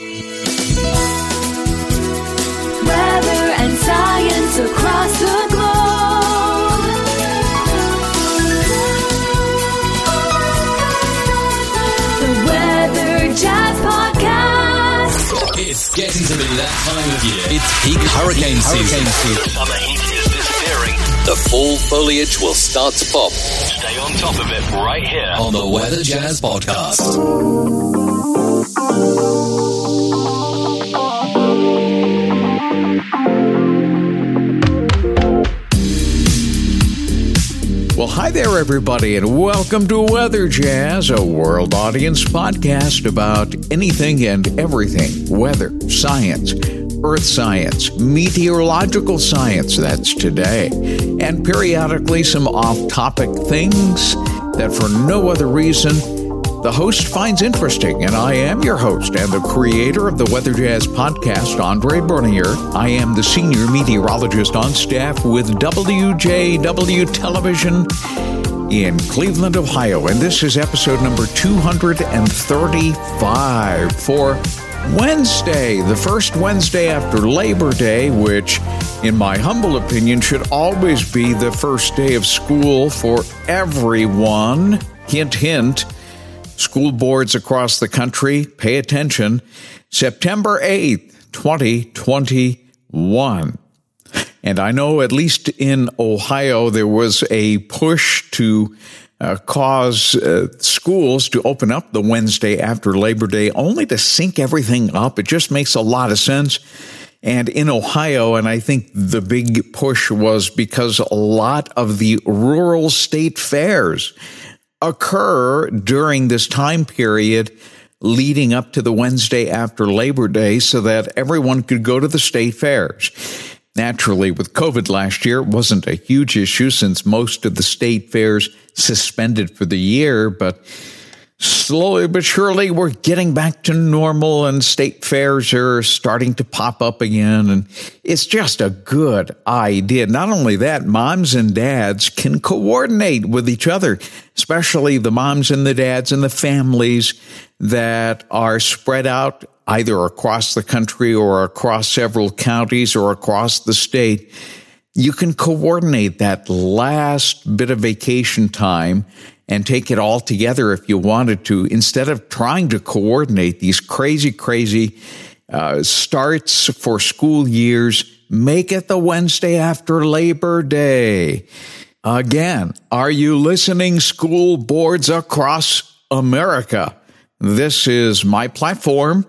Weather and science across the globe. The Weather Jazz Podcast. It's getting to be that time of year. It's peak hurricane season. Summer heat is disappearing. The fall foliage will start to pop Stay on top of it right here. on the Weather Jazz podcast. Hi there, everybody, and welcome to Weather Jazz, a world audience podcast about anything and everything. Weather, science, earth science, meteorological science, that's today, and periodically some off topic things that for no other reason the host finds interesting, and I am your host and the creator of the Weather Jazz podcast, Andre Bernier. I am the senior meteorologist on staff with WJW Television in Cleveland, Ohio, and this is episode number 235 for Wednesday, the first Wednesday after Labor Day, which, in my humble opinion, should always be the first day of school for everyone. Hint, hint. School boards across the country, pay attention. September 8th, 2021. And I know, at least in Ohio, there was a push to uh, cause uh, schools to open up the Wednesday after Labor Day only to sync everything up. It just makes a lot of sense. And in Ohio, and I think the big push was because a lot of the rural state fairs occur during this time period leading up to the Wednesday after Labor Day so that everyone could go to the state fairs. Naturally, with COVID last year, it wasn't a huge issue since most of the state fairs suspended for the year, but slowly but surely we're getting back to normal and state fairs are starting to pop up again. And it's just a good idea. Not only that, moms and dads can coordinate with each other, especially the moms and the dads and the families that are spread out either across the country or across several counties or across the state. You can coordinate that last bit of vacation time and take it all together if you wanted to, instead of trying to coordinate these crazy, crazy uh, starts for school years. Make it the Wednesday after Labor Day. Again, are you listening, school boards across America? This is my platform,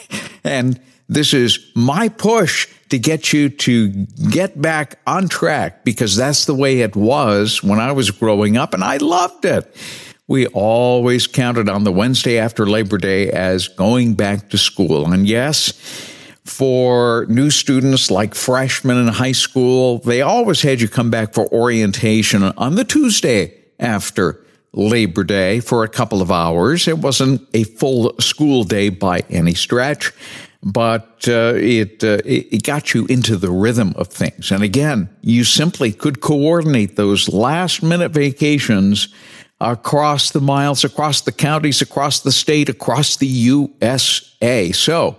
and this is my push to get you to get back on track because that's the way it was when I was growing up and I loved it. We always counted on the Wednesday after Labor Day as going back to school. And yes, for new students like freshmen in high school, they always had you come back for orientation on the Tuesday after Labor Day for a couple of hours. It wasn't a full school day by any stretch but uh, it, uh, it got you into the rhythm of things. And again, you simply could coordinate those last minute vacations across the miles, across the counties, across the state, across the USA. So,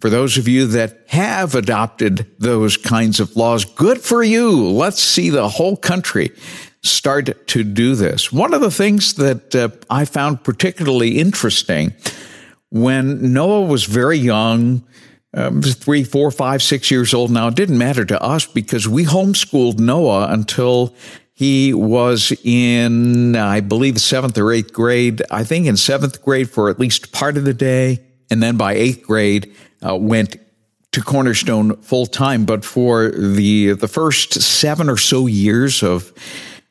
for those of you that have adopted those kinds of laws, good for you. Let's see the whole country start to do this. One of the things that uh, I found particularly interesting when Noah was very young, um, three, four, five, six years old now, it didn't matter to us because we homeschooled Noah until he was in, I believe, seventh or eighth grade. I think in seventh grade for at least part of the day. And then by eighth grade, uh, went to Cornerstone full time. But for the, the first seven or so years of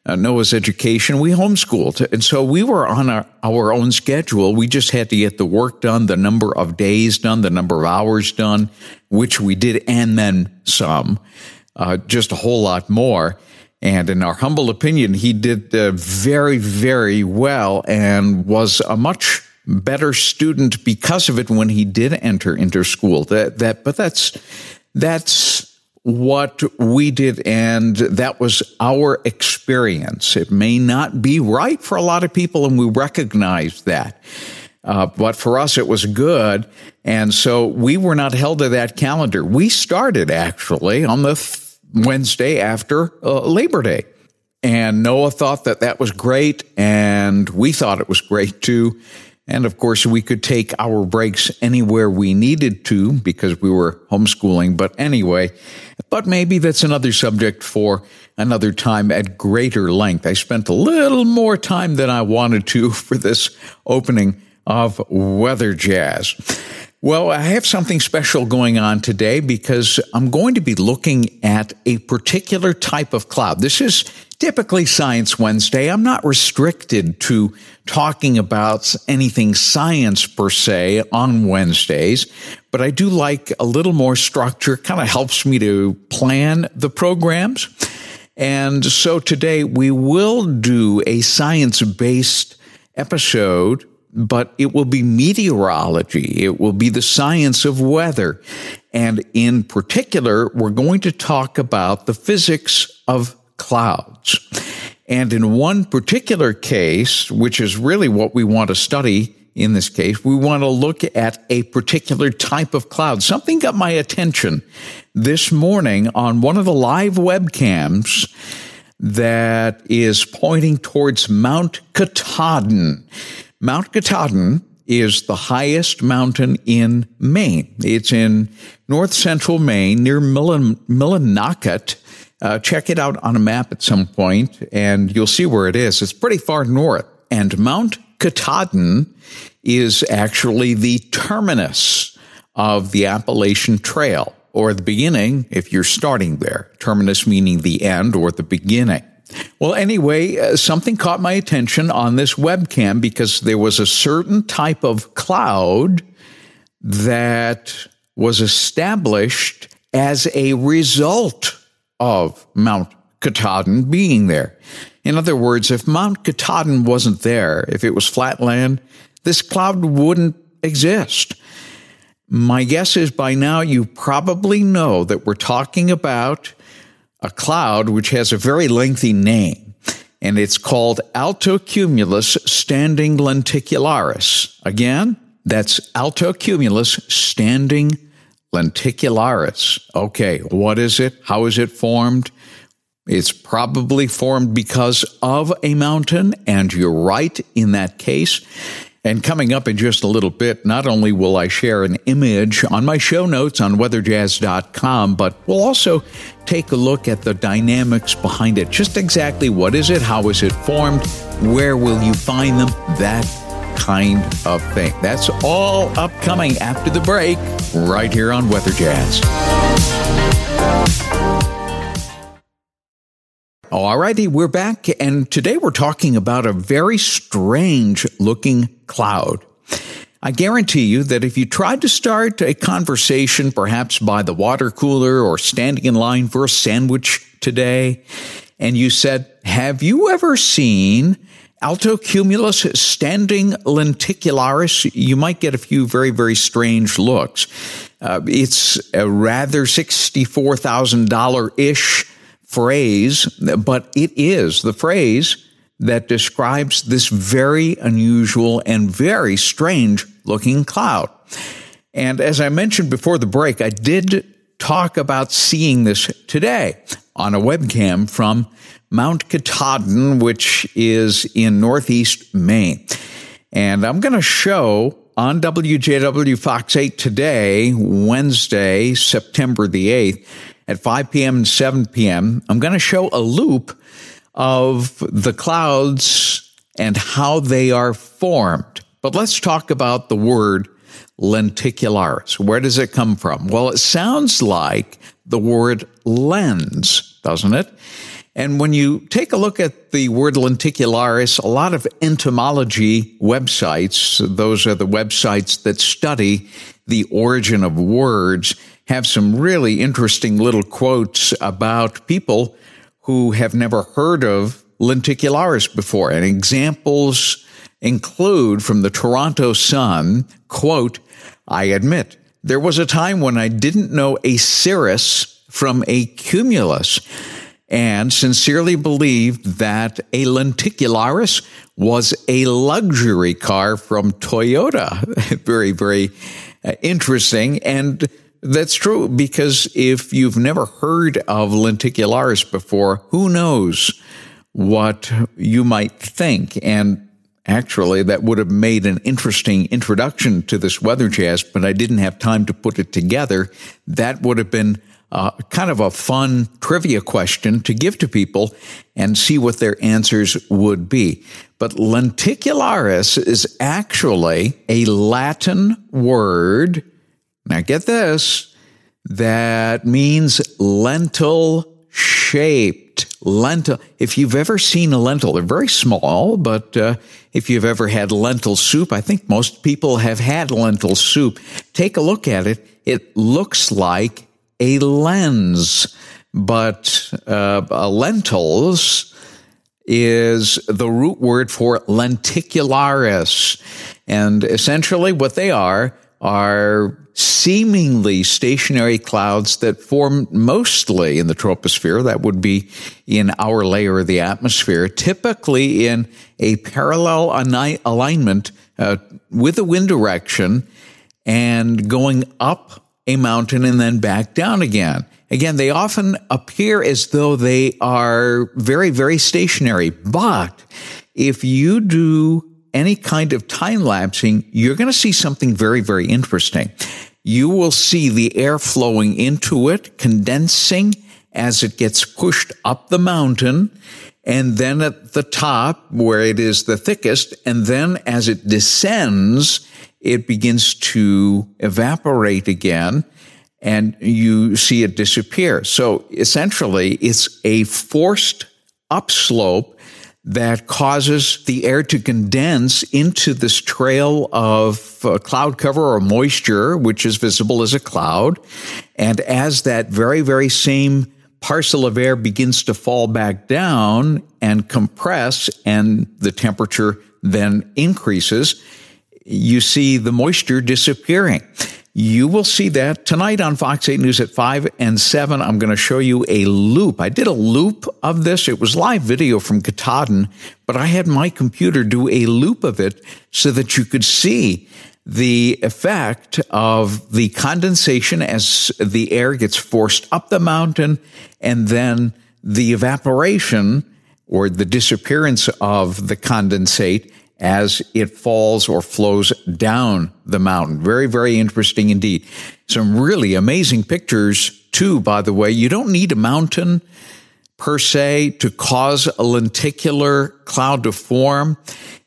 uh, Noah's education, we homeschooled. And so we were on our, our own schedule. We just had to get the work done, the number of days done, the number of hours done, which we did, and then some, uh, just a whole lot more. And in our humble opinion, he did uh, very, very well and was a much better student because of it when he did enter into school. That, that, but that's, that's, what we did, and that was our experience. It may not be right for a lot of people, and we recognize that. Uh, but for us, it was good. And so we were not held to that calendar. We started actually on the th- Wednesday after uh, Labor Day. And Noah thought that that was great. And we thought it was great too. And of course, we could take our breaks anywhere we needed to because we were homeschooling. But anyway, but maybe that's another subject for another time at greater length. I spent a little more time than I wanted to for this opening of Weather Jazz. Well, I have something special going on today because I'm going to be looking at a particular type of cloud. This is typically Science Wednesday. I'm not restricted to talking about anything science per se on Wednesdays, but I do like a little more structure, kind of helps me to plan the programs. And so today we will do a science based episode but it will be meteorology. It will be the science of weather. And in particular, we're going to talk about the physics of clouds. And in one particular case, which is really what we want to study in this case, we want to look at a particular type of cloud. Something got my attention this morning on one of the live webcams that is pointing towards Mount Katahdin. Mount Katahdin is the highest mountain in Maine. It's in north central Maine near Millin- Millinocket. Uh, check it out on a map at some point and you'll see where it is. It's pretty far north. And Mount Katahdin is actually the terminus of the Appalachian Trail or the beginning if you're starting there. Terminus meaning the end or the beginning. Well, anyway, uh, something caught my attention on this webcam because there was a certain type of cloud that was established as a result of Mount Katahdin being there. In other words, if Mount Katahdin wasn't there, if it was flat land, this cloud wouldn't exist. My guess is by now you probably know that we're talking about a cloud which has a very lengthy name, and it's called Altocumulus standing lenticularis. Again, that's Altocumulus standing lenticularis. Okay, what is it? How is it formed? It's probably formed because of a mountain, and you're right in that case. And coming up in just a little bit, not only will I share an image on my show notes on weatherjazz.com, but we'll also take a look at the dynamics behind it. Just exactly what is it? How is it formed? Where will you find them? That kind of thing. That's all upcoming after the break, right here on Weather Jazz. Alrighty, we're back, and today we're talking about a very strange looking cloud. I guarantee you that if you tried to start a conversation, perhaps by the water cooler or standing in line for a sandwich today, and you said, Have you ever seen Altocumulus standing lenticularis? You might get a few very, very strange looks. Uh, it's a rather $64,000 ish phrase, but it is the phrase that describes this very unusual and very strange looking cloud. And as I mentioned before the break, I did talk about seeing this today on a webcam from Mount Katahdin, which is in northeast Maine. And I'm going to show on WJW Fox 8 today, Wednesday, September the 8th, at 5 p.m. and 7 p.m., I'm going to show a loop of the clouds and how they are formed. But let's talk about the word lenticularis. Where does it come from? Well, it sounds like the word lens, doesn't it? And when you take a look at the word lenticularis, a lot of entomology websites, those are the websites that study the origin of words, have some really interesting little quotes about people who have never heard of lenticularis before. And examples include from the Toronto Sun, quote, I admit, there was a time when I didn't know a cirrus from a cumulus. and sincerely believed that a lenticularis was a luxury car from Toyota. very, very uh, interesting. And that's true because if you've never heard of lenticularis before, who knows what you might think? And actually, that would have made an interesting introduction to this weather jazz, but I didn't have time to put it together. That would have been uh, kind of a fun trivia question to give to people and see what their answers would be. But lenticularis is actually a Latin word now get this, that means lentil shaped. Lentil. If you've ever seen a lentil, they're very small, but uh, if you've ever had lentil soup, I think most people have had lentil soup. Take a look at it. It looks like a lens, but uh, lentils is the root word for lenticularis. And essentially what they are are seemingly stationary clouds that form mostly in the troposphere. That would be in our layer of the atmosphere, typically in a parallel alignment uh, with the wind direction and going up a mountain and then back down again. Again, they often appear as though they are very, very stationary. But if you do any kind of time lapsing, you're going to see something very, very interesting. You will see the air flowing into it, condensing as it gets pushed up the mountain. And then at the top where it is the thickest, and then as it descends, it begins to evaporate again and you see it disappear. So essentially, it's a forced upslope that causes the air to condense into this trail of uh, cloud cover or moisture, which is visible as a cloud. And as that very, very same parcel of air begins to fall back down and compress, and the temperature then increases, you see the moisture disappearing. You will see that tonight on Fox 8 News at 5 and 7. I'm going to show you a loop. I did a loop of this. It was live video from Katahdin, but I had my computer do a loop of it so that you could see the effect of the condensation as the air gets forced up the mountain and then the evaporation or the disappearance of the condensate as it falls or flows down the mountain. Very, very interesting indeed. Some really amazing pictures too, by the way. You don't need a mountain per se to cause a lenticular cloud to form.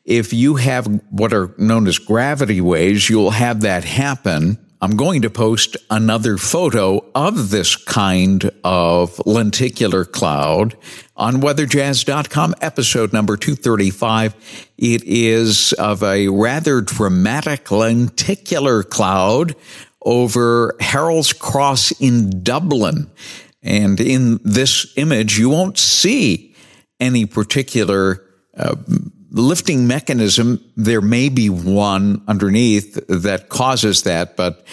If you have what are known as gravity waves, you'll have that happen I'm going to post another photo of this kind of lenticular cloud on weatherjazz.com, episode number 235. It is of a rather dramatic lenticular cloud over Harold's Cross in Dublin. And in this image, you won't see any particular uh, lifting mechanism, there may be one underneath that causes that, but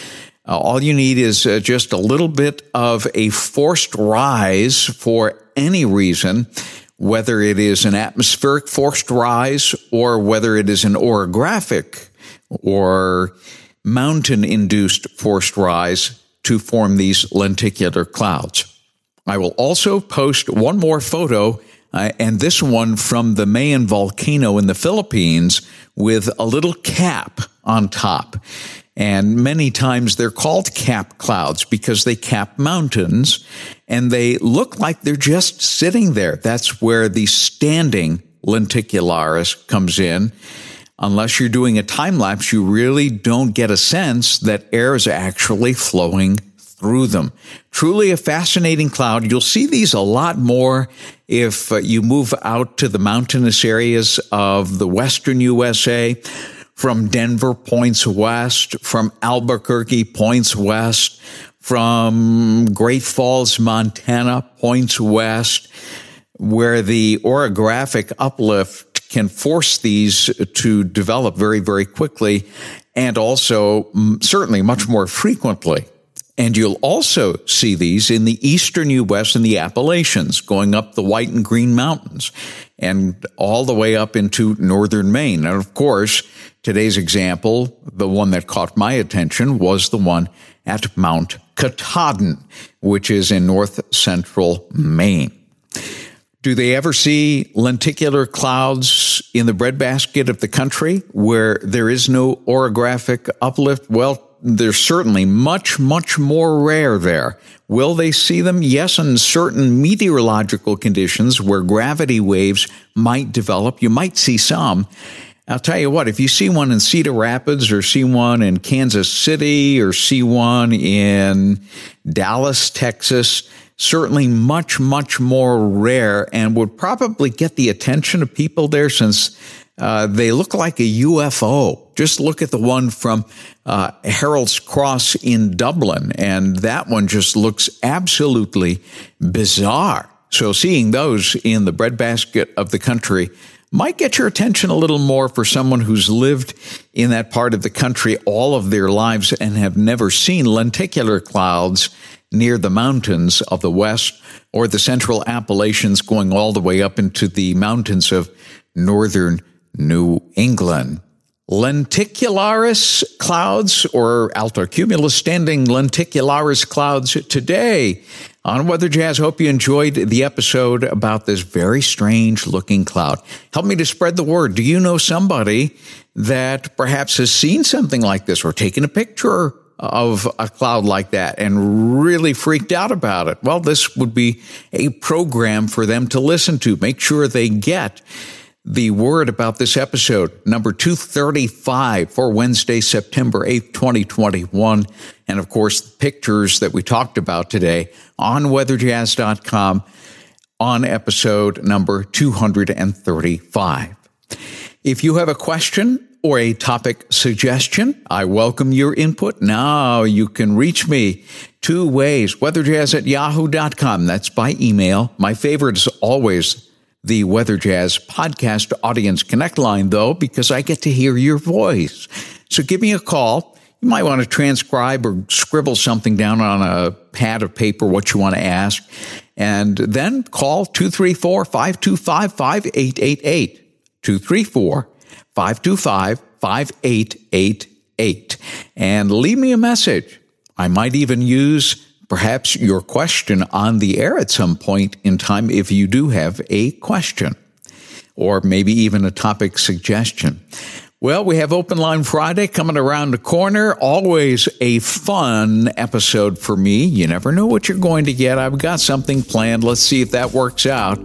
uh, all you need is uh, just a little bit of a forced rise for any reason, whether it is an atmospheric forced rise or whether it is an orographic or mountain induced forced rise to form these lenticular clouds. I will also post one more photo uh, and this one from the Mayon volcano in the Philippines with a little cap on top. And many times they're called cap clouds because they cap mountains and they look like they're just sitting there. That's where the standing lenticularis comes in. Unless you're doing a time lapse, you really don't get a sense that air is actually flowing through them. Truly a fascinating cloud. You'll see these a lot more if uh, you move out to the mountainous areas of the western USA, from Denver points west, from Albuquerque points west, from Great Falls, Montana points west, where the orographic uplift can force these to develop very, very quickly and also certainly much more frequently And you'll also see these in the eastern U.S. and the Appalachians, going up the White and Green Mountains and all the way up into northern Maine. And of course, today's example, the one that caught my attention, was the one at Mount Katahdin, which is in north central Maine. Do they ever see lenticular clouds in the breadbasket of the country where there is no orographic uplift? Well, they're certainly much, much more rare there. Will they see them? Yes, in certain meteorological conditions where gravity waves might develop, you might see some. I'll tell you what, if you see one in Cedar Rapids or see one in Kansas City or see one in Dallas, Texas, certainly much, much more rare and would probably get the attention of people there since uh, they look like a UFO. Just look at the one from uh, Harold's Cross in Dublin, and that one just looks absolutely bizarre. So seeing those in the breadbasket of the country might get your attention a little more for someone who's lived in that part of the country all of their lives and have never seen lenticular clouds near the mountains of the West or the central Appalachians going all the way up into the mountains of northern New England. Lenticularis clouds or altocumulus standing lenticularis clouds today on Weather Jazz. Hope you enjoyed the episode about this very strange looking cloud. Help me to spread the word. Do you know somebody that perhaps has seen something like this or taken a picture of a cloud like that and really freaked out about it? Well, this would be a program for them to listen to. Make sure they get the word about this episode, number 235 for Wednesday, September 8th, 2021. And of course, the pictures that we talked about today on weatherjazz.com on episode number 235. If you have a question or a topic suggestion, I welcome your input. Now you can reach me two ways, weatherjazz at yahoo.com. That's by email. My favorite is always the Weather Jazz podcast audience connect line though, because I get to hear your voice. So give me a call. You might want to transcribe or scribble something down on a pad of paper, what you want to ask. And then call 234 525 5888. 234 525 5888. And leave me a message. I might even use perhaps your question on the air at some point in time if you do have a question or maybe even a topic suggestion. Well, we have Open Line Friday coming around the corner. Always a fun episode for me. You never know what you're going to get. I've got something planned. Let's see if that works out.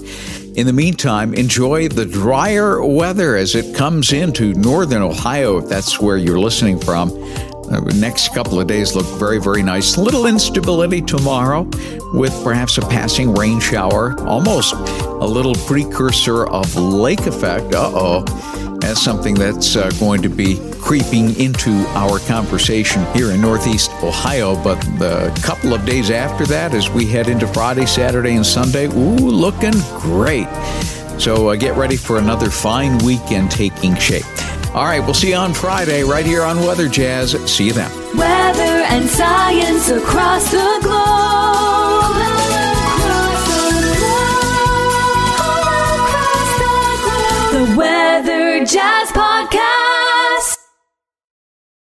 In the meantime, enjoy the drier weather as it comes into northern Ohio, if that's where you're listening from. Uh, next couple of days look very, very nice. Little instability tomorrow with perhaps a passing rain shower, almost a little precursor of lake effect. Uh oh. That's something that's uh, going to be creeping into our conversation here in Northeast Ohio. But the couple of days after that, as we head into Friday, Saturday, and Sunday, ooh, looking great. So uh, get ready for another fine weekend taking shape. All right, we'll see you on Friday right here on Weather Jazz. See you then. Weather and science across the globe. The Weather Jazz Podcast.